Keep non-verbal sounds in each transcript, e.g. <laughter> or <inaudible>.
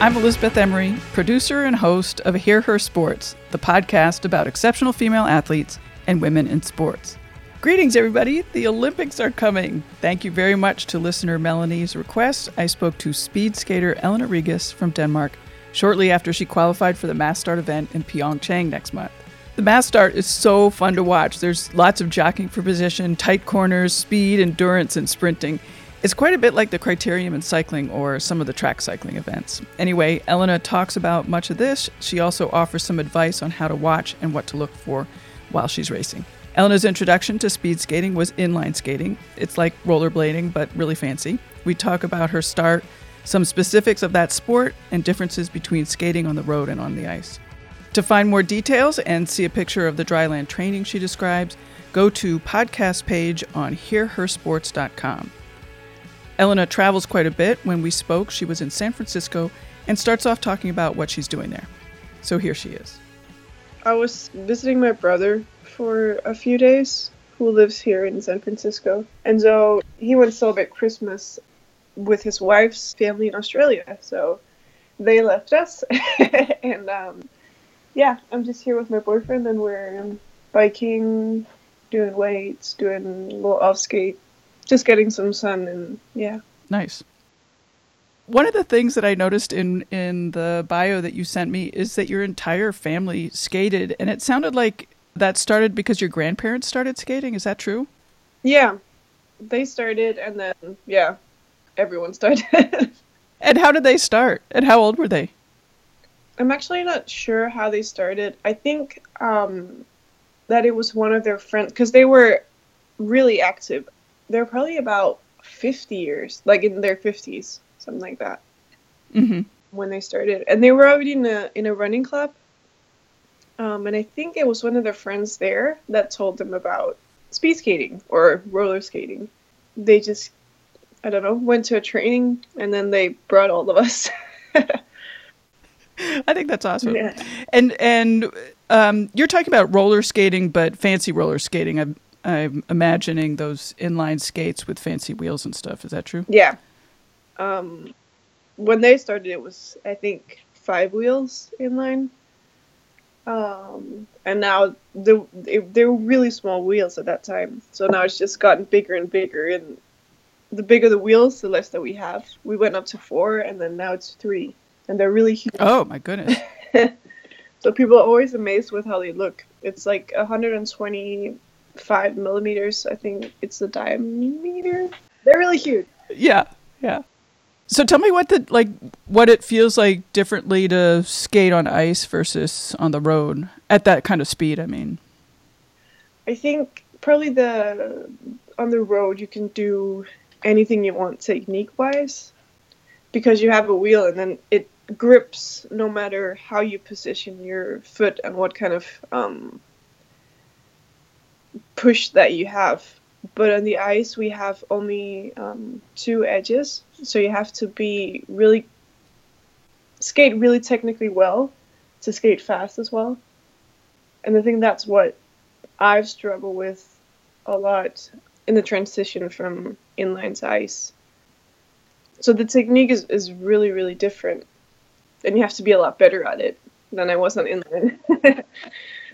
I'm Elizabeth Emery, producer and host of Hear Her Sports, the podcast about exceptional female athletes and women in sports. Greetings, everybody. The Olympics are coming. Thank you very much to listener Melanie's request. I spoke to speed skater Elena Rigas from Denmark shortly after she qualified for the mass start event in Pyeongchang next month. The mass start is so fun to watch. There's lots of jockeying for position, tight corners, speed, endurance, and sprinting. It's quite a bit like the criterium in cycling or some of the track cycling events. Anyway, Elena talks about much of this. She also offers some advice on how to watch and what to look for while she's racing. Elena's introduction to speed skating was inline skating. It's like rollerblading, but really fancy. We talk about her start, some specifics of that sport, and differences between skating on the road and on the ice. To find more details and see a picture of the dryland training she describes, go to podcast page on hearhersports.com. Elena travels quite a bit. When we spoke, she was in San Francisco and starts off talking about what she's doing there. So here she is. I was visiting my brother for a few days who lives here in San Francisco. And so he went to celebrate Christmas with his wife's family in Australia. So they left us. <laughs> and um, yeah, I'm just here with my boyfriend and we're biking, doing weights, doing a little off skate just getting some sun and yeah. Nice. One of the things that I noticed in in the bio that you sent me is that your entire family skated, and it sounded like that started because your grandparents started skating. Is that true? Yeah, they started, and then yeah, everyone started. <laughs> and how did they start? And how old were they? I'm actually not sure how they started. I think um, that it was one of their friends because they were really active they're probably about 50 years, like in their 50s, something like that. Mm-hmm. When they started, and they were already in a in a running club. Um, and I think it was one of their friends there that told them about speed skating or roller skating. They just, I don't know, went to a training and then they brought all of us. <laughs> I think that's awesome. Yeah. And and um, you're talking about roller skating, but fancy roller skating. I'm I'm imagining those inline skates with fancy wheels and stuff. Is that true? Yeah. Um, when they started, it was I think five wheels inline. Um, and now the they were really small wheels at that time. So now it's just gotten bigger and bigger. And the bigger the wheels, the less that we have. We went up to four, and then now it's three, and they're really huge. Oh my goodness! <laughs> so people are always amazed with how they look. It's like 120 five millimeters. I think it's the diameter. They're really huge. Yeah, yeah. So tell me what the like what it feels like differently to skate on ice versus on the road at that kind of speed. I mean, I think probably the on the road you can do anything you want technique wise because you have a wheel and then it grips no matter how you position your foot and what kind of um, push that you have. But on the ice, we have only um, two edges, so you have to be really skate really technically well to skate fast as well. And I think that's what I've struggled with a lot in the transition from inline to ice. So the technique is, is really, really different. And you have to be a lot better at it than I was on inline.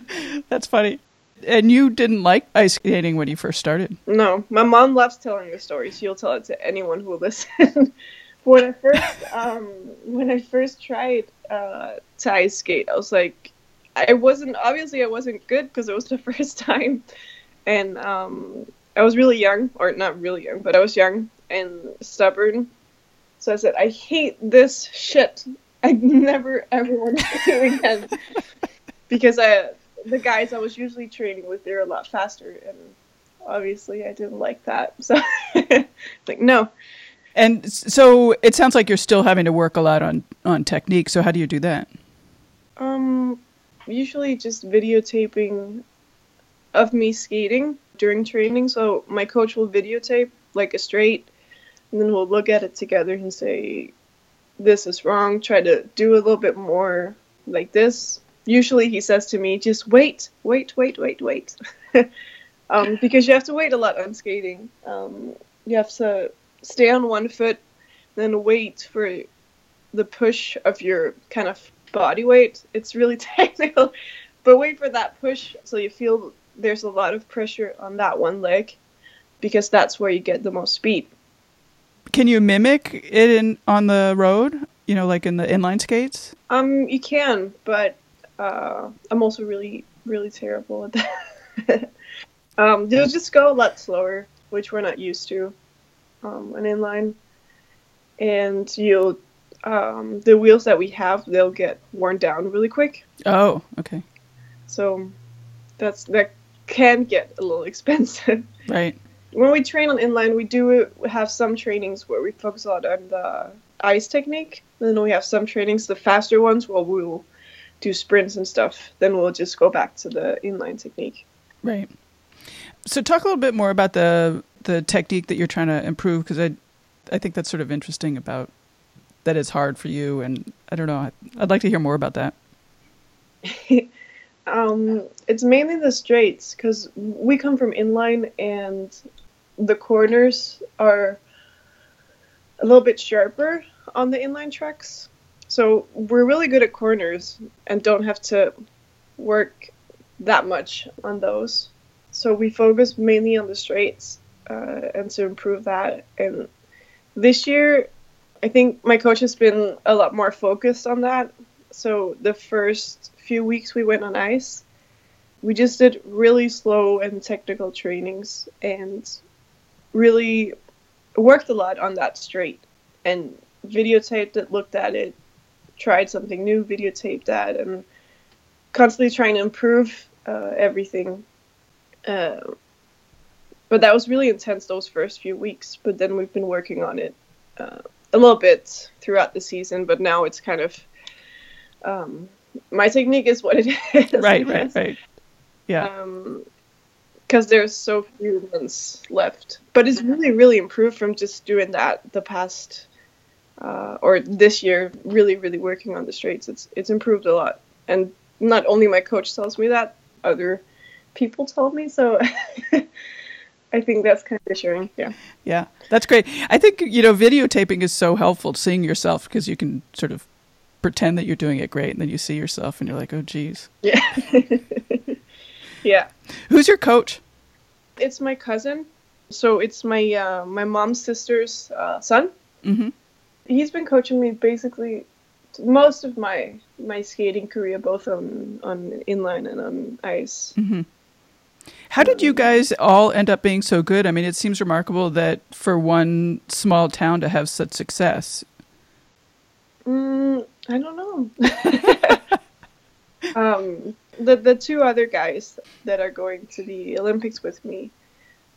<laughs> That's funny. And you didn't like ice skating when you first started? No, my mom loves telling the story. She'll tell it to anyone who will listen. <laughs> when I first, um, when I first tried uh, to ice skate, I was like, I wasn't obviously I wasn't good because it was the <laughs> first time, and um, I was really young, or not really young, but I was young and stubborn. So I said, I hate this shit. I <laughs> never ever want to do it again because I the guys I was usually training with, they're a lot faster, and obviously I didn't like that. So, <laughs> like, no. And so it sounds like you're still having to work a lot on on technique. So how do you do that? Um, usually just videotaping of me skating during training. So my coach will videotape like a straight, and then we'll look at it together and say, "This is wrong. Try to do a little bit more like this." Usually he says to me, just wait, wait, wait, wait, wait. <laughs> um, because you have to wait a lot on skating. Um, you have to stay on one foot, then wait for the push of your kind of body weight. It's really <laughs> technical, but wait for that push so you feel there's a lot of pressure on that one leg because that's where you get the most speed. Can you mimic it in on the road? You know, like in the inline skates? Um, you can, but uh, I'm also really, really terrible at that. <laughs> um, you'll just go a lot slower, which we're not used to um, an inline, and you'll um, the wheels that we have they'll get worn down really quick. Oh, okay. So that's that can get a little <laughs> expensive. Right. When we train on inline, we do have some trainings where we focus a lot on the ice technique. And Then we have some trainings, the faster ones, where we'll do sprints and stuff. Then we'll just go back to the inline technique. Right. So talk a little bit more about the the technique that you're trying to improve because I I think that's sort of interesting about that it's hard for you and I don't know I'd like to hear more about that. <laughs> um, it's mainly the straights because we come from inline and the corners are a little bit sharper on the inline tracks. So we're really good at corners and don't have to work that much on those. So we focus mainly on the straights uh, and to improve that. And this year, I think my coach has been a lot more focused on that. So the first few weeks we went on ice, we just did really slow and technical trainings and really worked a lot on that straight and videotaped it, looked at it, tried something new, videotaped that, and constantly trying to improve uh, everything. Uh, but that was really intense those first few weeks. But then we've been working on it uh, a little bit throughout the season. But now it's kind of um, my technique is what it <laughs> is. Right, right, right. Yeah. Because um, there's so few months left, but it's really, really improved from just doing that the past uh, or this year. Really, really working on the straights. It's it's improved a lot, and not only my coach tells me that, other people told me. So <laughs> I think that's kind of reassuring. Yeah. Yeah, that's great. I think you know videotaping is so helpful seeing yourself because you can sort of pretend that you're doing it great, and then you see yourself and you're like, oh, geez. Yeah. <laughs> yeah. Who's your coach? It's my cousin. So it's my uh, my mom's sister's uh, son. Mm-hmm. He's been coaching me basically most of my my skating career, both on on inline and on ice. Mm-hmm. How did you guys all end up being so good? I mean, it seems remarkable that for one small town to have such success. Mm, I don't know. <laughs> um, the the two other guys that are going to the Olympics with me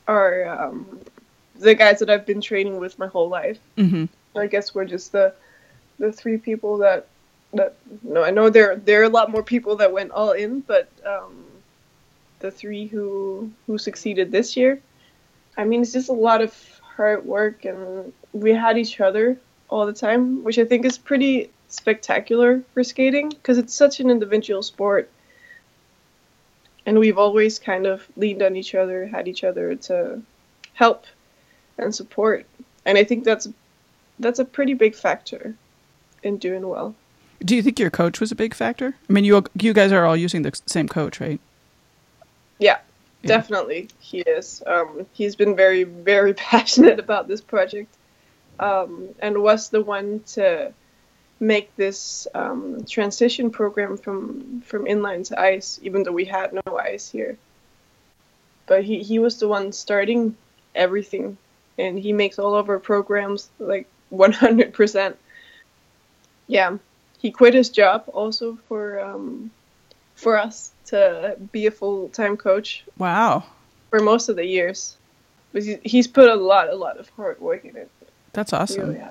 are um, the guys that I've been training with my whole life. Mm-hmm. I guess we're just the the three people that that no, I know there there are a lot more people that went all in, but um, the three who who succeeded this year. I mean, it's just a lot of hard work, and we had each other all the time, which I think is pretty spectacular for skating because it's such an individual sport. And we've always kind of leaned on each other, had each other to help and support. And I think that's that's a pretty big factor in doing well. Do you think your coach was a big factor? I mean, you you guys are all using the same coach, right? Yeah, yeah. definitely he is. Um, he's been very, very <laughs> passionate about this project, um, and was the one to make this um, transition program from from inline to ice, even though we had no ice here. But he, he was the one starting everything, and he makes all of our programs like 100%. Yeah, he quit his job also for um, for us to be a full time coach. Wow. For most of the years, but he's put a lot, a lot of hard work in it. That's awesome. Really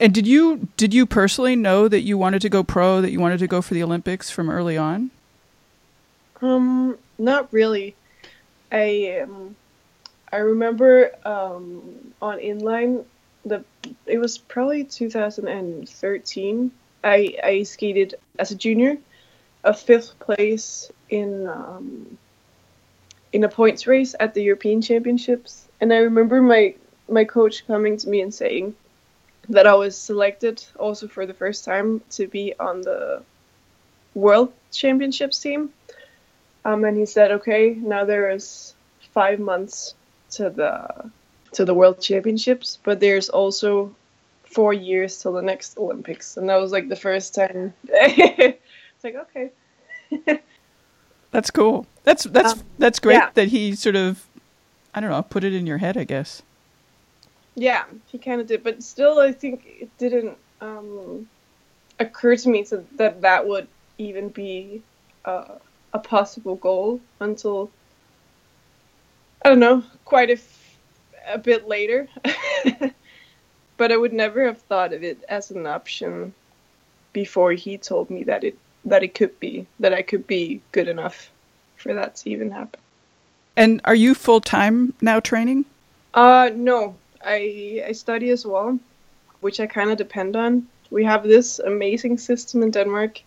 and did you did you personally know that you wanted to go pro, that you wanted to go for the Olympics from early on? Um, not really. I um, I remember um, on inline the it was probably 2013. I I skated as a junior a fifth place in um, in a points race at the European Championships, and I remember my my coach coming to me and saying, that I was selected also for the first time to be on the World Championships team. Um, and he said, "Okay, now there is five months to the to the World Championships, but there's also four years till the next Olympics." And that was like the first time. <laughs> it's like okay. <laughs> that's cool. That's that's um, that's great yeah. that he sort of, I don't know, put it in your head. I guess. Yeah, he kind of did, but still, I think it didn't um, occur to me to, that that would even be uh, a possible goal until I don't know, quite a, a bit later. <laughs> but I would never have thought of it as an option before he told me that it that it could be that I could be good enough for that to even happen. And are you full time now training? Uh no, I I study as well, which I kind of depend on. We have this amazing system in Denmark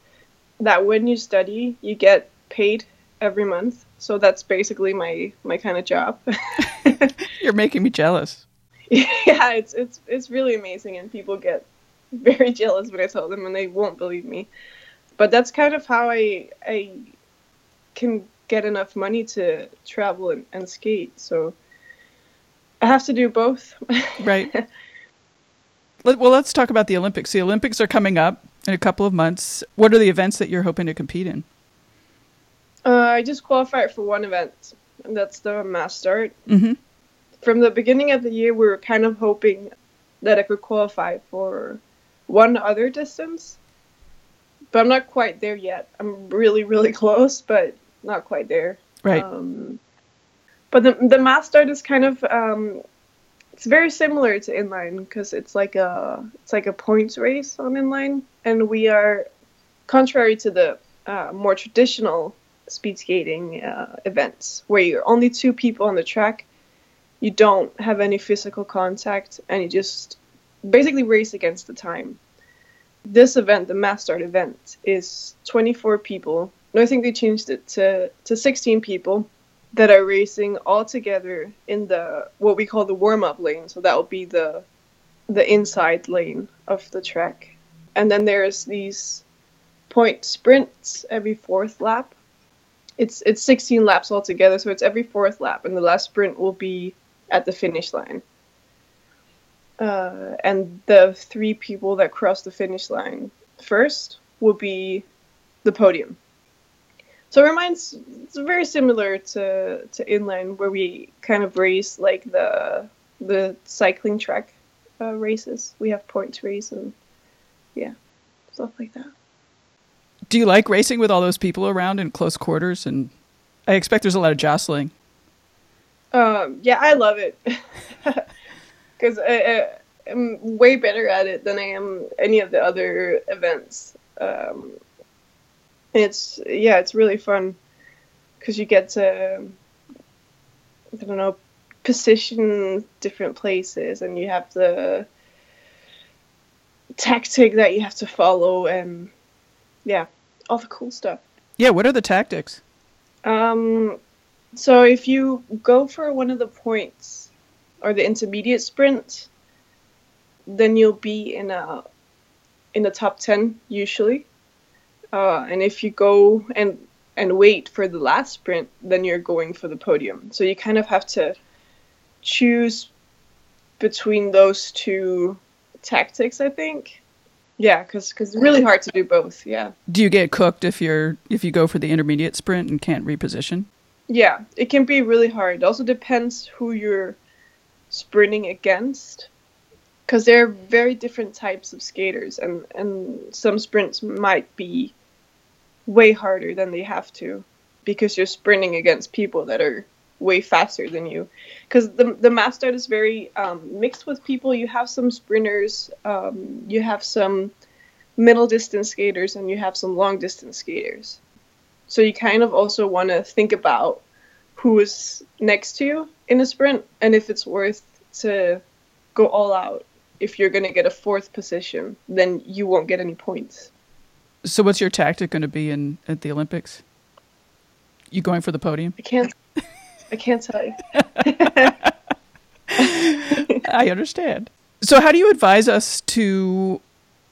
that when you study, you get paid every month. So that's basically my my kind of job. <laughs> <laughs> You're making me jealous. <laughs> Yeah, it's it's it's really amazing, and people get very <laughs> jealous when I tell them, and they won't believe me. But that's kind of how I I can get enough money to travel and, and skate. So I have to do both. right. Well, let's talk about the Olympics. The Olympics are coming up in a couple of months. What are the events that you're hoping to compete in? Uh, I just qualified for one event, and that's the mass start. Mm-hmm. From the beginning of the year, we were kind of hoping that I could qualify for one other distance, but I'm not quite there yet. I'm really, really <laughs> close, but not quite there. Right. Um, but the the mass start is kind of um, it's very similar to inline because it's like a it's like a points race on inline, and we are contrary to the uh, more traditional speed skating uh, events where you're only two people on the track. You don't have any physical contact, and you just basically race against the time. This event, the mass start event, is 24 people. No, I think they changed it to to 16 people that are racing all together in the what we call the warm up lane. So that will be the the inside lane of the track. And then there's these point sprints every fourth lap. It's it's 16 laps altogether, so it's every fourth lap, and the last sprint will be at the finish line. Uh, and the three people that cross the finish line first will be the podium. So it reminds it's very similar to to inline where we kind of race like the the cycling track uh, races. We have points race and yeah, stuff like that. Do you like racing with all those people around in close quarters? And I expect there's a lot of jostling. Um, yeah, I love it <laughs> because I, am way better at it than I am any of the other events. Um, it's yeah, it's really fun because you get to I don't know position different places, and you have the tactic that you have to follow, and yeah, all the cool stuff. Yeah, what are the tactics? Um, so if you go for one of the points or the intermediate sprint, then you'll be in a in the top ten usually. Uh, and if you go and and wait for the last sprint, then you're going for the podium. So you kind of have to choose between those two tactics, I think. Yeah, because because it's really hard to do both. Yeah. Do you get cooked if you're if you go for the intermediate sprint and can't reposition? Yeah, it can be really hard. It also depends who you're sprinting against because there are very different types of skaters and and some sprints might be way harder than they have to because you're sprinting against people that are way faster than you. Because the the mass start is very um, mixed with people. You have some sprinters um, you have some middle distance skaters and you have some long distance skaters so you kind of also want to think about who is next to you in a sprint and if it's worth to go all out if you're going to get a fourth position then you won't get any points so, what's your tactic going to be in at the Olympics? You going for the podium? I can't. I can't tell you. <laughs> I understand. So, how do you advise us to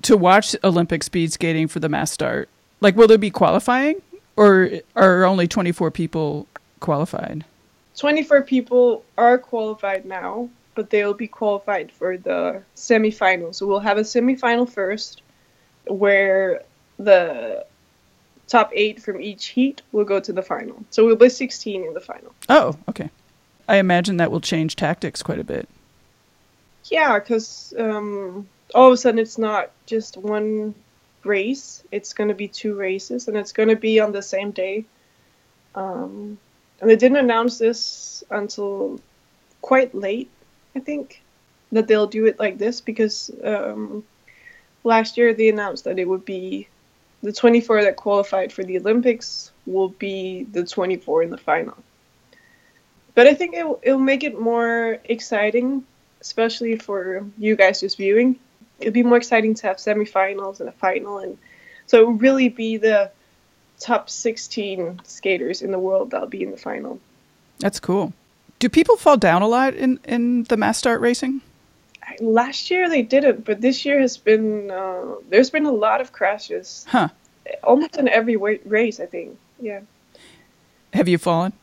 to watch Olympic speed skating for the mass start? Like, will there be qualifying, or are only twenty four people qualified? 24 people are qualified now, but they'll be qualified for the semifinal. So we'll have a semifinal first, where the top eight from each heat will go to the final. So we'll be 16 in the final. Oh, okay. I imagine that will change tactics quite a bit. Yeah, because um, all of a sudden it's not just one race, it's going to be two races, and it's going to be on the same day. Um, and they didn't announce this until quite late, I think, that they'll do it like this because um, last year they announced that it would be the 24 that qualified for the Olympics will be the 24 in the final. But I think it'll, it'll make it more exciting, especially for you guys just viewing. It'll be more exciting to have semifinals and a final, and so it would really be the top 16 skaters in the world that'll be in the final. That's cool. Do people fall down a lot in, in the mass start racing? Last year they didn't, but this year has been uh, there's been a lot of crashes. Huh. Almost in every race, I think. Yeah. Have you fallen?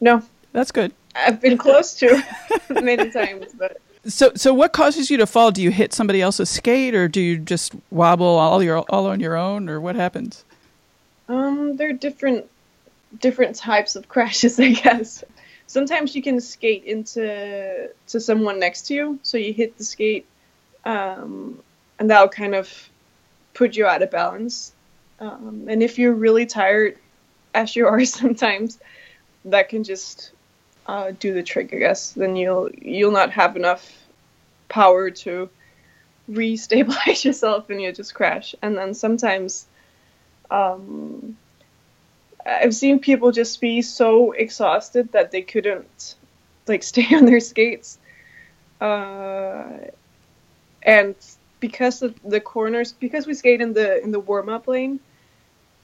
No, That's good. I've been close to <laughs> many times, but So, so what causes you to fall? Do you hit somebody else's skate, or do you just wobble all your all on your own, or what happens? um, there are different different types of <laughs> crashes, I guess. Sometimes you can skate into to someone next to you, so you hit the skate, um, and that'll kind of put you out of balance. Um, and if you're really tired, as you are <laughs> sometimes, that can just uh, do the trick, I guess. Then you'll you'll not have enough power to re-stabilize <laughs> yourself, and you just crash. And then sometimes, um, I've seen people just be so exhausted that they couldn't like <laughs> stay on their skates. Uh, and because of the corners, because we skate in the in the warm up lane,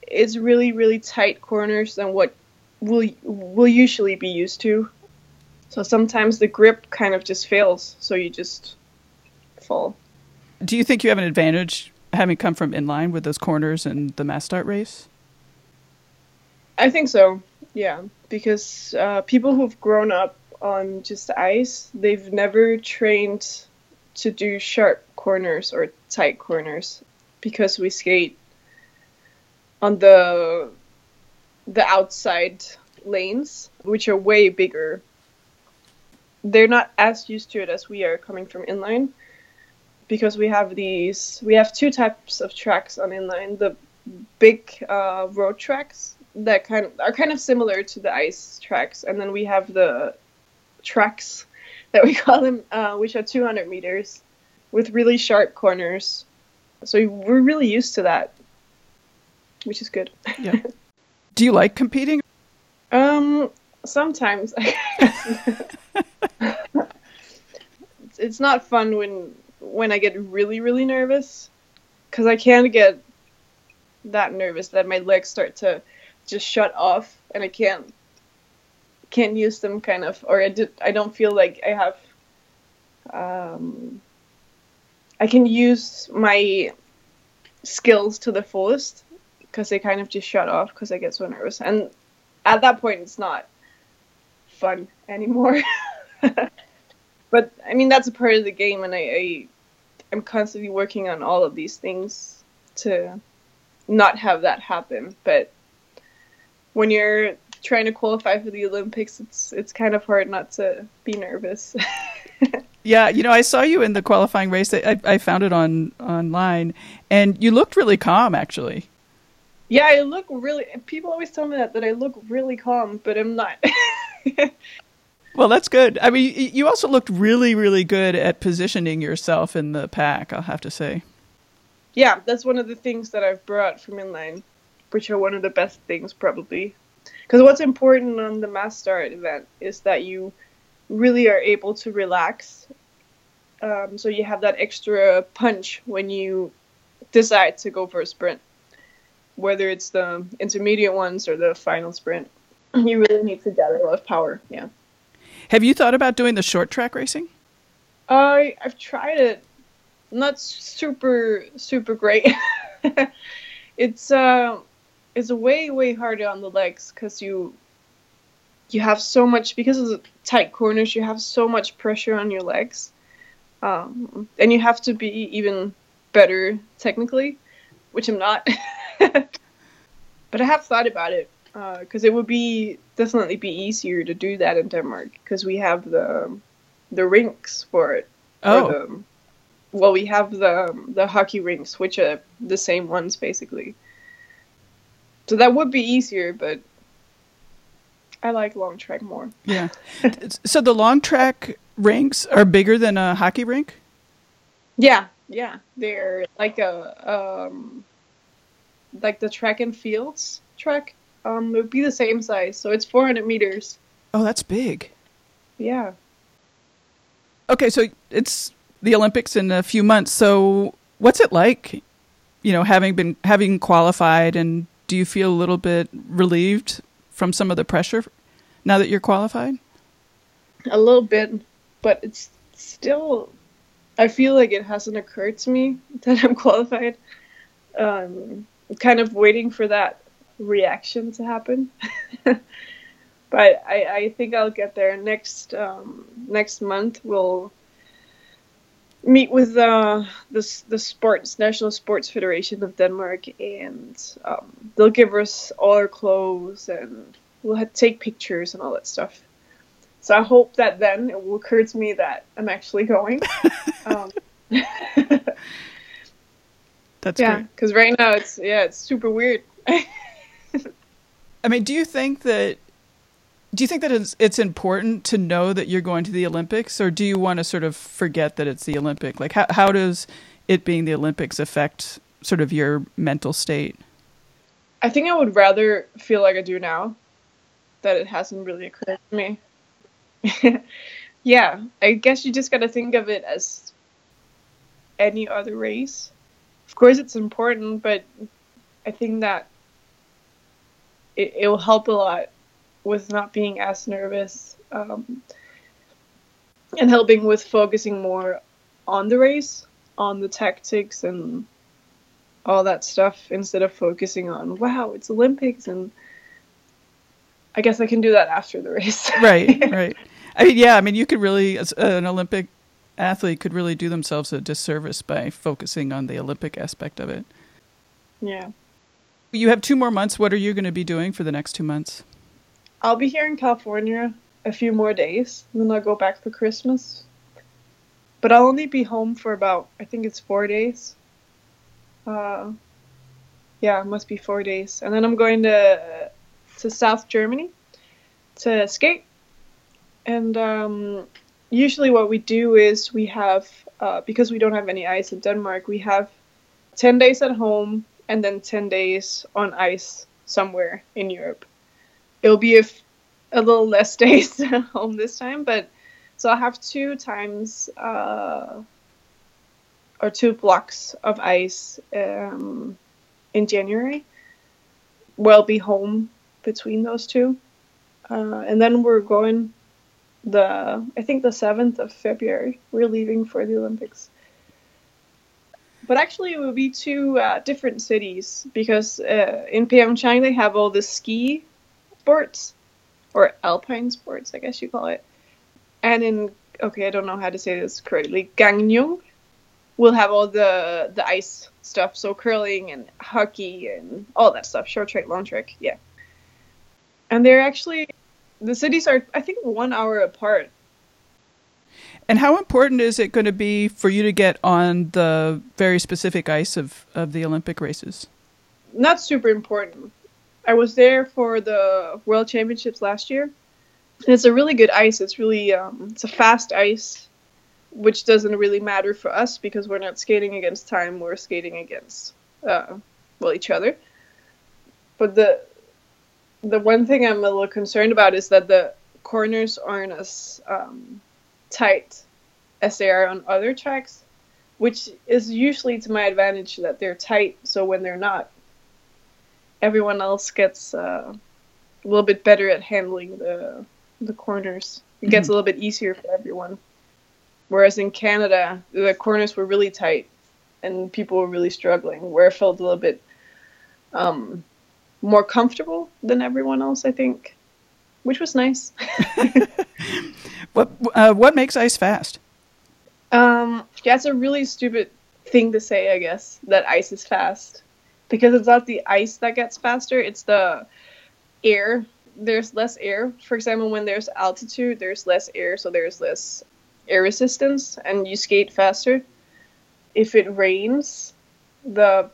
it's really really tight corners than what we'll we'll usually be used to. So sometimes the grip kind of just fails, so you just fall. Do you think you have an advantage having come from inline with those corners and the mass start race? I think so. Yeah, because uh, people who've grown up on just ice, they've never trained to do sharp corners or tight corners because we skate on the the outside lanes, which are way bigger. They're not as used to it as we are coming from inline because we have these we have two types of tracks on inline the big uh, road tracks that kind of are kind of similar to the ice tracks, and then we have the tracks <laughs> that we call them, uh, which are 200 meters with really sharp corners. So we're really used to that, which is good. Yeah. <laughs> Do you like competing? Um, sometimes. <laughs> it's, not fun when when I get really really nervous, because I can get that nervous that my legs start to just shut off and I can't can't use them kind of or I did I don't feel like I have um I can use my skills to the fullest because they kind of just shut off because I get so nervous. And at that point it's not fun anymore <laughs> but I mean that's a part of the game and I, I I'm constantly working on all of these things to not have that happen but when you're trying to qualify for the Olympics, it's it's kind of hard not to be nervous. <laughs> Yeah, you know, I saw you in the qualifying race. I, I found it on online, and you looked really calm, actually. yeah, I look really. People always tell me that that I look really calm, but I'm not. <laughs> Well, that's good. I mean, you also looked really, really good at positioning yourself in the pack. I'll have to say. yeah, that's one of the things that I've brought from inline, which are one of the best things probably. Because what's important on the mass start event is that you really are able to relax. Um, so you have that extra punch when you decide to go for a sprint, whether it's the intermediate ones or the final sprint. <clears throat> You really need to gather a lot of power. Yeah. Have you thought about doing the short track racing? I I've tried it. Not super super great. <laughs> it's uh it's way way harder on the legs because you you have so much because of the tight corners. You have so much pressure on your legs, um, and you have to be even better technically, which I'm not. <laughs> but I have thought about it because uh, it would be definitely be easier to do that in Denmark because we have the the rinks for it. Oh. The, well, we have the the hockey rinks, which are the same ones basically. So that would be easier, but I like long track more. Yeah. <laughs> so the long track rinks are bigger than a hockey rink? Yeah, yeah. They're like a um like the track and fields track. Um it would be the same size. So it's 400 meters. Oh, that's big. Yeah. Okay, so it's the Olympics in a few months. So what's it like, you know, having been having qualified and do you feel a little bit relieved from some of the pressure now that you're qualified? A little bit, but it's still. I feel like it hasn't occurred to me <laughs> that I'm qualified. Um, kind of waiting for that reaction to happen. <laughs> but I, I think I'll get there next um, next month. We'll meet with uh, the the sports National Sports Federation of Denmark, and um, they'll give us all our clothes, and we'll take pictures and all that stuff. So I hope that then it will occur to me that I'm actually going. <laughs> um, <laughs> That's yeah, because right now it's yeah it's super weird. I mean, do you think that do you think that it's it's important to know that you're going to the Olympics, or do you want to sort of forget that it's the Olympic? Like, how how does it being the Olympics affect sort of your mental state? I think I would rather feel like I do now, that it hasn't really occurred to me. <laughs> yeah, I guess you just got to think of it as any other race. Of course, it's important, but I think that it, it will help a lot with not being as nervous um, and helping with focusing more on the race, on the tactics and all that stuff instead of focusing on wow it's Olympics and I guess I can do that after the race. <laughs> right, right. I mean, yeah, I mean, you could really, as an Olympic athlete, could really do themselves a disservice by focusing on the Olympic aspect of it. Yeah. You have two more months. What are you going to be doing for the next two months? I'll be here in California a few more days, then I'll go back for Christmas. But I'll only be home for about, I think it's four days. Uh, yeah, it must be four days. And then I'm going to to South Germany to skate. And um, usually, what we do is we have, uh, because we don't have any ice in Denmark, we have 10 days at home and then 10 days on ice somewhere in Europe it'll be a, f- a little less <laughs> days home this time, but so I'll have two times uh, or two blocks of ice um, in January. We'll be home between those two, uh, and then we're going the I think the seventh of February. We're leaving for the Olympics. But actually, it will be two uh, different cities because uh, in Pyeongchang they have all the ski sports or alpine sports, I guess you call it. And in okay, I don't know how to say this correctly. Gangneung will have all the the ice stuff, so curling and hockey and all that stuff, short track, long track, yeah. And they're actually the cities are I think one hour apart. And how important is it going to be for you to get on the very specific ice of, of the Olympic races? Not super important. I was there for the World Championships last year. And it's a really good ice. It's really um, it's a fast ice, which doesn't really matter for us because we're not skating against time. We're skating against uh, well each other. But the the one thing I'm a little concerned about is that the corners aren't as um, tight as they are on other tracks, which is usually to my advantage that they're tight. So when they're not, everyone else gets uh, a little bit better at handling the the corners. It gets mm-hmm. a little bit easier for everyone. Whereas in Canada, the corners were really tight and people were really struggling, where I felt a little bit um, more comfortable than everyone else, I think, which was nice. <laughs> <laughs> what uh, what makes ice fast? Um, yeah, it's a really stupid thing to say, I guess, that ice is fast because it's not the ice that gets faster; it's the air. There's less air. For example, when there's altitude, there's less air, so there's less air resistance, and you skate faster. If it rains, the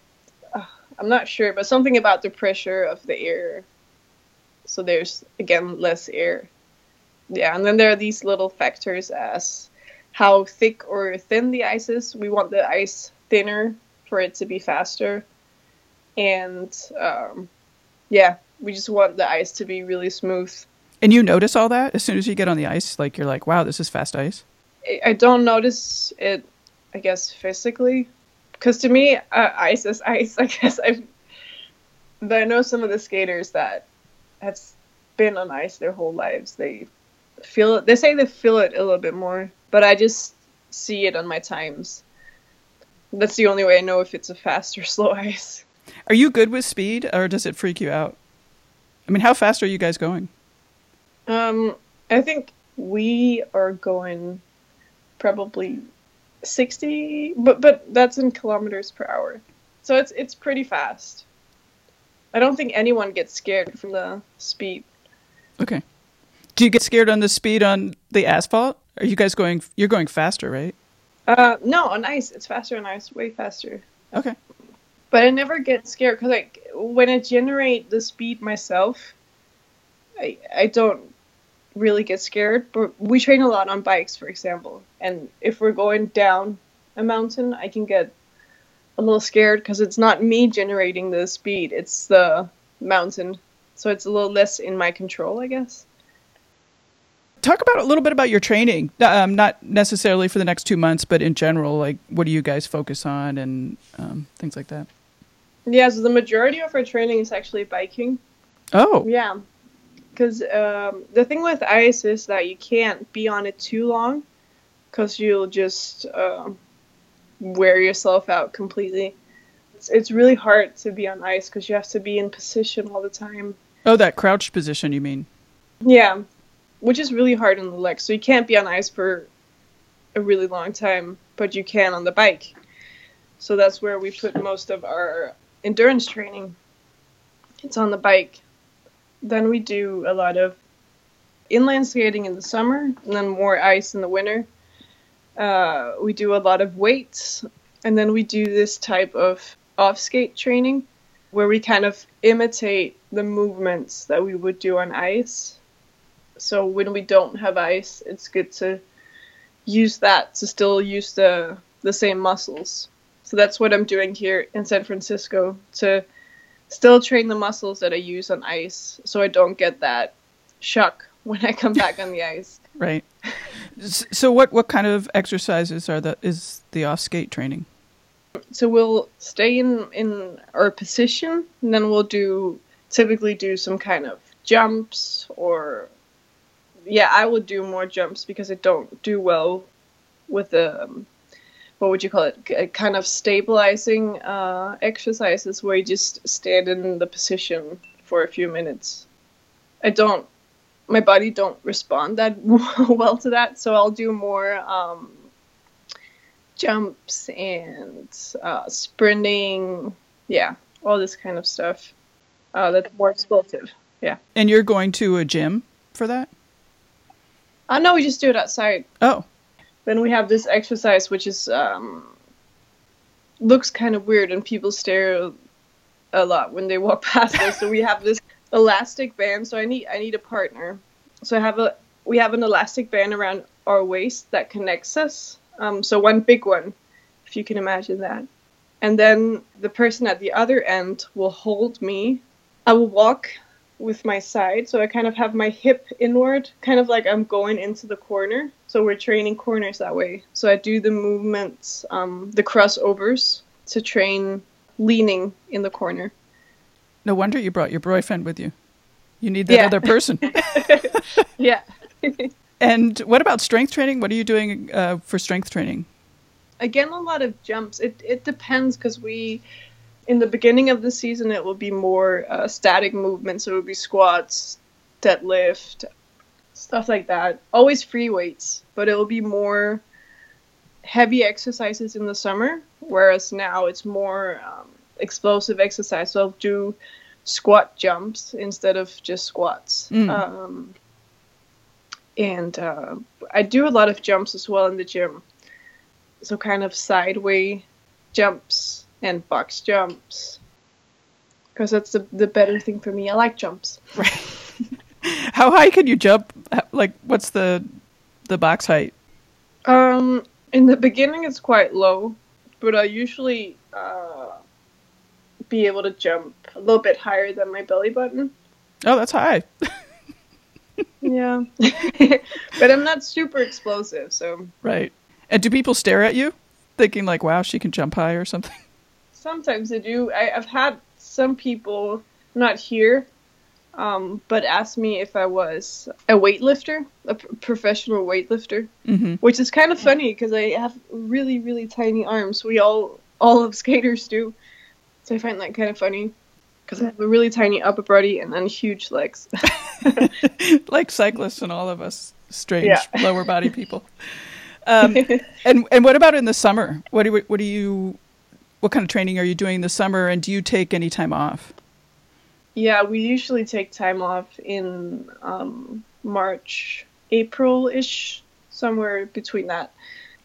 I'm not sure, but something about the pressure of the air. So there's again less air. Yeah, and then there are these little factors as how thick or thin the ice is. We want the ice thinner for it to be faster, and um, yeah, we just want the ice to be really smooth. And you notice all that as soon as you get on the ice, like you're like, "Wow, this is fast ice." I don't notice it, I guess, physically, because to me, uh, ice is ice. <laughs> I guess I, but I know some of the skaters that have been on ice their whole lives. They feel it. They say they feel it a little bit more, but I just see it on my times. That's the only way I know if it's a fast or <laughs> slow ice. Are you good with speed, or does it freak you out? I mean, how fast are you guys going? Um, I think we are going probably 60 but but that's in kilometers per hour so it's it's pretty fast i don't think anyone gets scared from the speed okay do you get scared on the speed on the asphalt are you guys going you're going faster right uh no on ice it's faster on ice way faster okay but i never get scared because like when i generate the speed myself i i don't really get scared. But we train a lot on bikes, for example, and if we're going down a mountain, I can get a little scared because it's not me generating the speed; it's the mountain. So it's a little less in my control, I guess. Talk about a little bit about your training, um, not necessarily for the next two months, but in general. Like, what do you guys focus on and um, things like that? Yeah, so the majority of our training is actually biking. Oh, yeah because um, the thing with ice is that you can't be on it too long because you'll just uh, wear yourself out completely. It's, it's really hard to be on ice because you have to be in position all the time. Oh, that crouched position, you mean? Yeah, which is really hard on the legs. So you can't be on ice for a really long time, but you can on the bike. So that's where we put most of our endurance training. It's on the bike then we do a lot of inline skating in the summer, and then more ice in the winter. Uh, we do a lot of weights, and then we do this type of off skate training where we kind of imitate the movements that we would do on ice. So when we don't have ice, it's good to use that to still use the the same muscles. So that's what I'm doing here in San Francisco to still train the muscles that I use on ice so I don't get that shock <laughs> when I come back on the ice. Right. So what what kind of exercises are the is the off skate training? So we'll stay in in our position and then we'll do typically do some kind of jumps or yeah, I would do more jumps because I don't do well with the um, what would you call it? kind of stabilizing uh, exercises where you just stand in the position for a few minutes. I don't, my body don't respond that <laughs> well to that, so I'll do more um, jumps and uh, sprinting. Yeah, all this kind of stuff. Uh, that's more explosive. Yeah. And you're going to a gym for that? Uh, no, we just do it outside. Oh, then we have this exercise which is um, looks kind of weird and people stare a lot when they walk <laughs> past us. So we have this elastic band. So I need I need a partner. So I have a we have an elastic band around our waist that connects us. Um, so one big one, if you can imagine that. And then the person at the other end will hold me. I will walk with my side. So I kind of have my hip inward, kind of like I'm going into the corner. So we're training corners that way. So I do the movements, um, the crossovers to train leaning in the corner. No wonder you brought your boyfriend with you. You need that yeah. other person. <laughs> <laughs> yeah. And what about strength training? What are you doing uh, for strength training? Again, a lot of jumps. It it depends because we, in the beginning of the season, it will be more uh, static movements. So it will be squats, deadlift, stuff like that. Always free weights, but it will be more heavy exercises in the summer. Whereas now it's more um, explosive exercise. So I'll do squat jumps instead of just squats. Mm. Um, and uh, I do a lot of jumps as well in the gym. So kind of sideway jumps and box jumps. Because that's the, the better thing for me. I like jumps. Right. <laughs> How high can you jump? Like, what's the the box height? Um, in the beginning, it's quite low, but I usually uh, be able to jump a little bit higher than my belly button. Oh, that's high. <laughs> Yeah, <laughs> but I'm not super explosive, so Right. And do people stare at you, thinking like, "Wow, she can jump high" or something? Sometimes I do. I, I've had some people not here, um, but ask me if I was a weightlifter, a p- professional weightlifter, hmm which is kind of funny because I have really, really tiny arms. We all, all of skaters do, so I find that kind of funny because I have a really tiny upper body and then huge legs. <laughs> <laughs> like cyclists and all of us strange Yeah. lower body people. Um, <laughs> and and what about in the summer? What do what do you what kind of training are you doing in the summer? And do you take any time off? Yeah, we usually take time off in um, March, April ish, somewhere between that.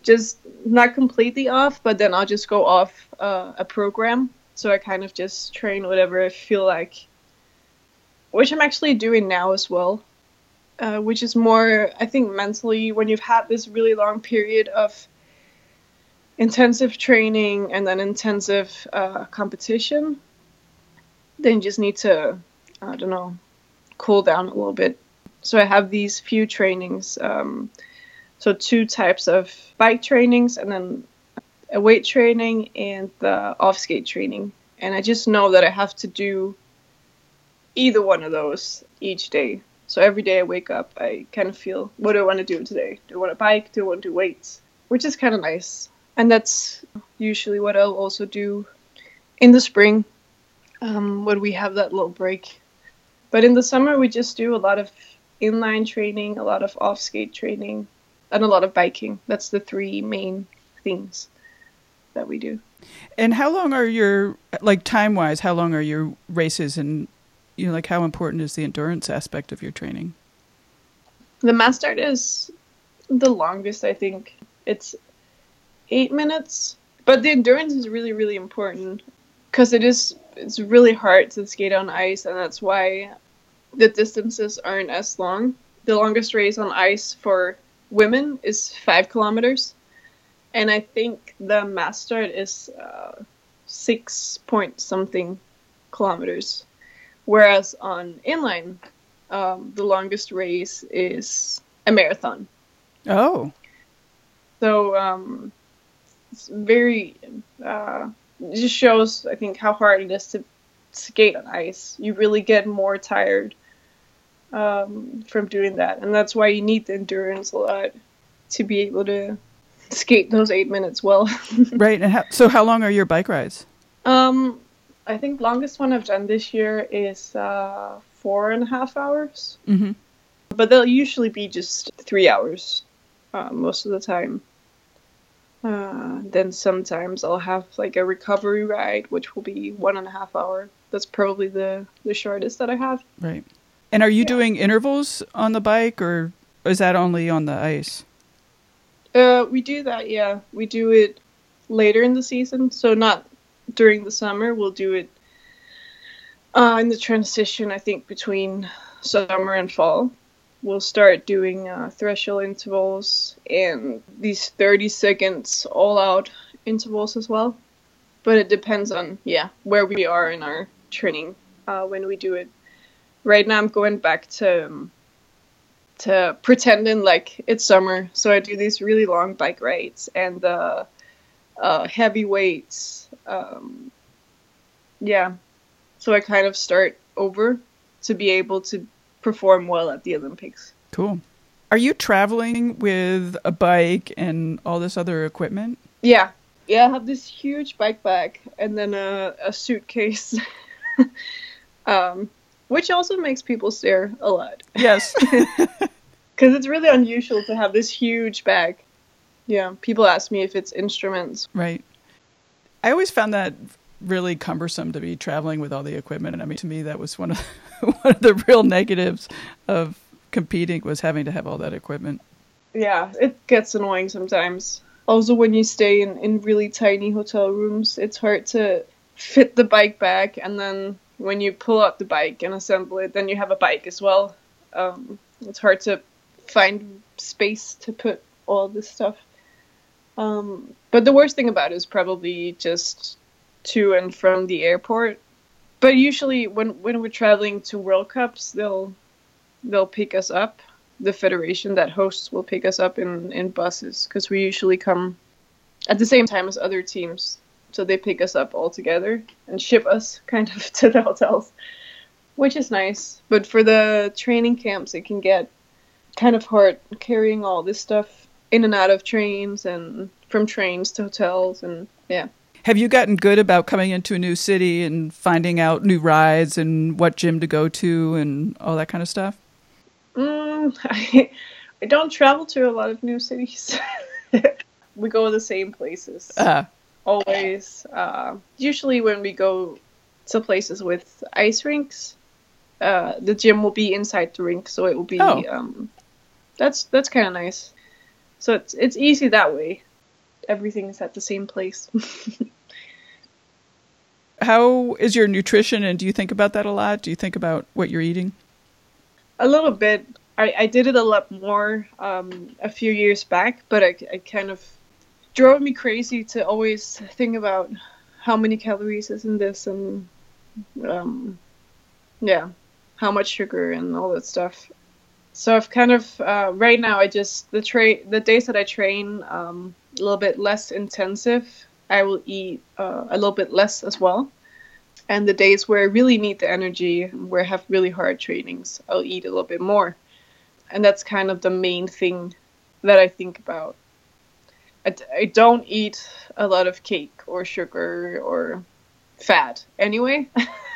Just not completely off, but then I'll just go off uh, a program. So I kind of just train whatever I feel like, which I'm actually doing now as well. Uh, which is more, I think, mentally when you've had this really long period of intensive training and then intensive uh, competition then you just need to i don't know cool down a little bit. So i have these few trainings um, so two types of bike trainings and then a weight training and the off skate training. And i just know that i have to do either one of those each day. So every day i wake up i kind of feel what do i want to do today? Do i want to bike? Do i want to do weights? Which is kind of nice and that's usually what i'll also do in the spring um, when we have that little break. But in the summer, we just do a lot of inline training, a lot of off skate training, and a lot of biking. That's the three main things that we do. And how long are your like time wise? How long are your races? And you know, like how important is the endurance aspect of your training? The mass start is the longest, I think. It's eight minutes, but the endurance is really, really important because it is it's really hard to skate on ice, and that's why the distances aren't as long. The longest race on ice for women is five kilometers, and I think the mass start is uh, six point something kilometers, whereas on inline, um, the longest race is a marathon. Oh, So um, it's very uh, it just shows I think how hard it is to skate on ice. You really get more tired um, from doing that, and that's why you need the endurance a lot to be able to skate those eight minutes well. <laughs> right. And how, so, how long are your bike rides? um, I think longest one I've done this year is uh, four and a half hours, hmm but they'll usually be just three hours uh, most of the time. Uh, then sometimes I'll have like a recovery ride, which will be one and a half hour. That's probably the the shortest that I have. Right. And are you Yeah. doing intervals on the bike, or is that only on the ice? Uh, we do that, yeah. We do it later in the season, so not during the summer. We'll do it uh, in the transition, I think, between summer and fall. We'll start doing uh, threshold intervals and these 30 seconds all out intervals as well. But it depends on, yeah, where we are in our training uh, when we do it. Right now, I'm going back to. Um, to pretending like it's summer. So I do these really long bike rides and uh, uh, heavy weights. Um, yeah. So I kind of start over to be able to perform well at the Olympics. Cool. Are you traveling with a bike and all this other equipment? Yeah. Yeah, I have this huge bike bag and then a, a suitcase. <laughs> um, which also makes people stare a lot. Yes. <laughs> <laughs> Because it's really unusual to have this huge bag. Yeah, people ask me if it's instruments. Right. I always found that really cumbersome to be traveling with all the equipment. And I mean, to me, that was one of <laughs> one of the real negatives of competing was having to have all that equipment. Yeah, it gets annoying sometimes. Also, when you stay in, in really tiny hotel rooms, it's hard to fit the bike back, And then when you pull out the bike and assemble it, then you have a bike as well. Um, it's hard to find space to put all this stuff. Um, but the worst thing about it is probably just to and from the airport. But usually, when when we're traveling to World Cups, they'll they'll pick us up. The federation that hosts will pick us up in in buses because we usually come at the same time as other teams. So they pick us up all together and ship us <laughs> kind of to the hotels, which is nice. But for the training camps, it can get kind of hard carrying all this stuff in and out of trains and from trains to hotels and yeah. Have you gotten good about coming into a new city and finding out new rides and what gym to go to and all that kind of stuff? Mm, <laughs> I, I don't travel to a lot of new cities. <laughs> we go to the same places. Uh, Always. Uh, usually, when we go to places with ice rinks, uh, the gym will be inside the rink, so it will be. Oh. Um, that's that's kind of nice. So it's it's easy that way. Everything is at the same place. <laughs> how is your nutrition and do you think about that a lot? Do you think about what you're eating? A little bit. I, I did it a lot more um, a few years back, but I, I kind of drove me crazy to always think about how many calories is in this and um, yeah, how much sugar and all that stuff. So I've kind of uh, right now I just the tra- the days that I train um, a little bit less intensive, I will eat uh, a little bit less as well. And the days where I really need the energy, where I have really hard trainings, I'll eat a little bit more. And that's kind of the main thing that I think about. I don't eat a lot of cake or sugar or fat anyway.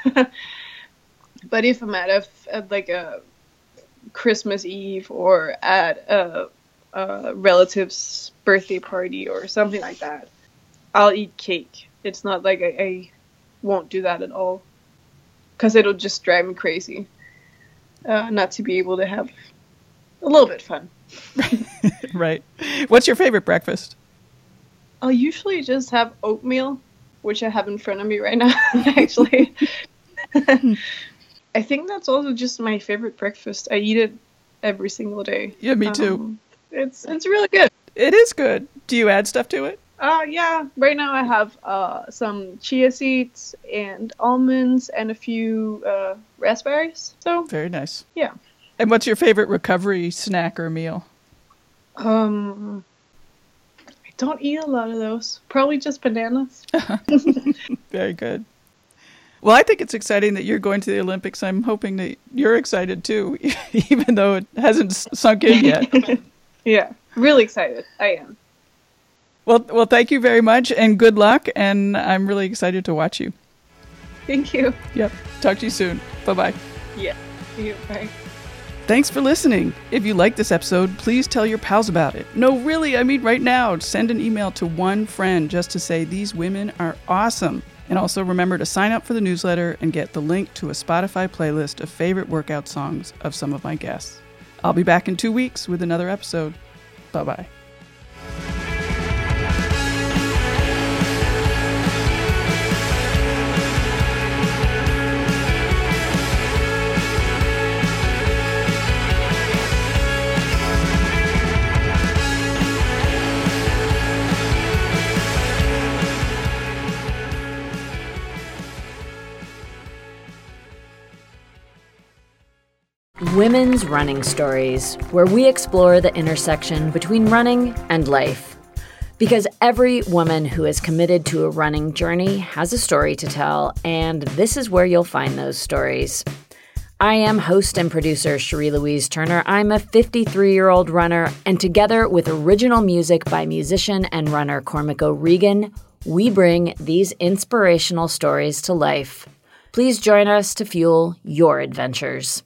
<laughs> but if I'm at, a, at like a Christmas Eve or at a, a relative's birthday party or something like that, I'll eat cake. It's not like I, I won't do that at all because it'll just drive me crazy uh, not to be able to have a little bit fun. <laughs> right. What's your favorite breakfast? I'll usually just have oatmeal, which I have in front of me right now, <laughs> actually. <laughs> I think that's also just my favorite breakfast. I eat it every single day. Yeah, me too. Um, it's it's really good. It is good. Do you add stuff to it? Uh yeah. Right now I have uh some chia seeds and almonds and a few uh raspberries. So Very nice. yeah. And what's your favorite recovery snack or meal? Um I don't eat a lot of those. Probably just bananas. <laughs> Very good. Well, I think it's exciting that you're going to the Olympics. I'm hoping that you're excited too, <laughs> even though it hasn't sunk in yet. <laughs> yeah. Really excited. I am. Well, well, thank you very much and good luck. And I'm really excited to watch you. Thank you. Yep. Talk to you soon. Bye bye. Yeah. See you. Bye. Thanks for listening. If you like this episode, please tell your pals about it. No, really, I mean right now. Send an email to one friend just to say these women are awesome. And also remember to sign up for the newsletter and get the link to a Spotify playlist of favorite workout songs of some of my guests. I'll be back in two weeks with another episode. Bye bye. Women's Running Stories, where we explore the intersection between running and life. Because every woman who is committed to a running journey has a story to tell, and this is where you'll find those stories. I am host and producer Cherie Louise Turner. I'm a 53 year old runner, and together with original music by musician and runner Cormac O'Regan, we bring these inspirational stories to life. Please join us to fuel your adventures.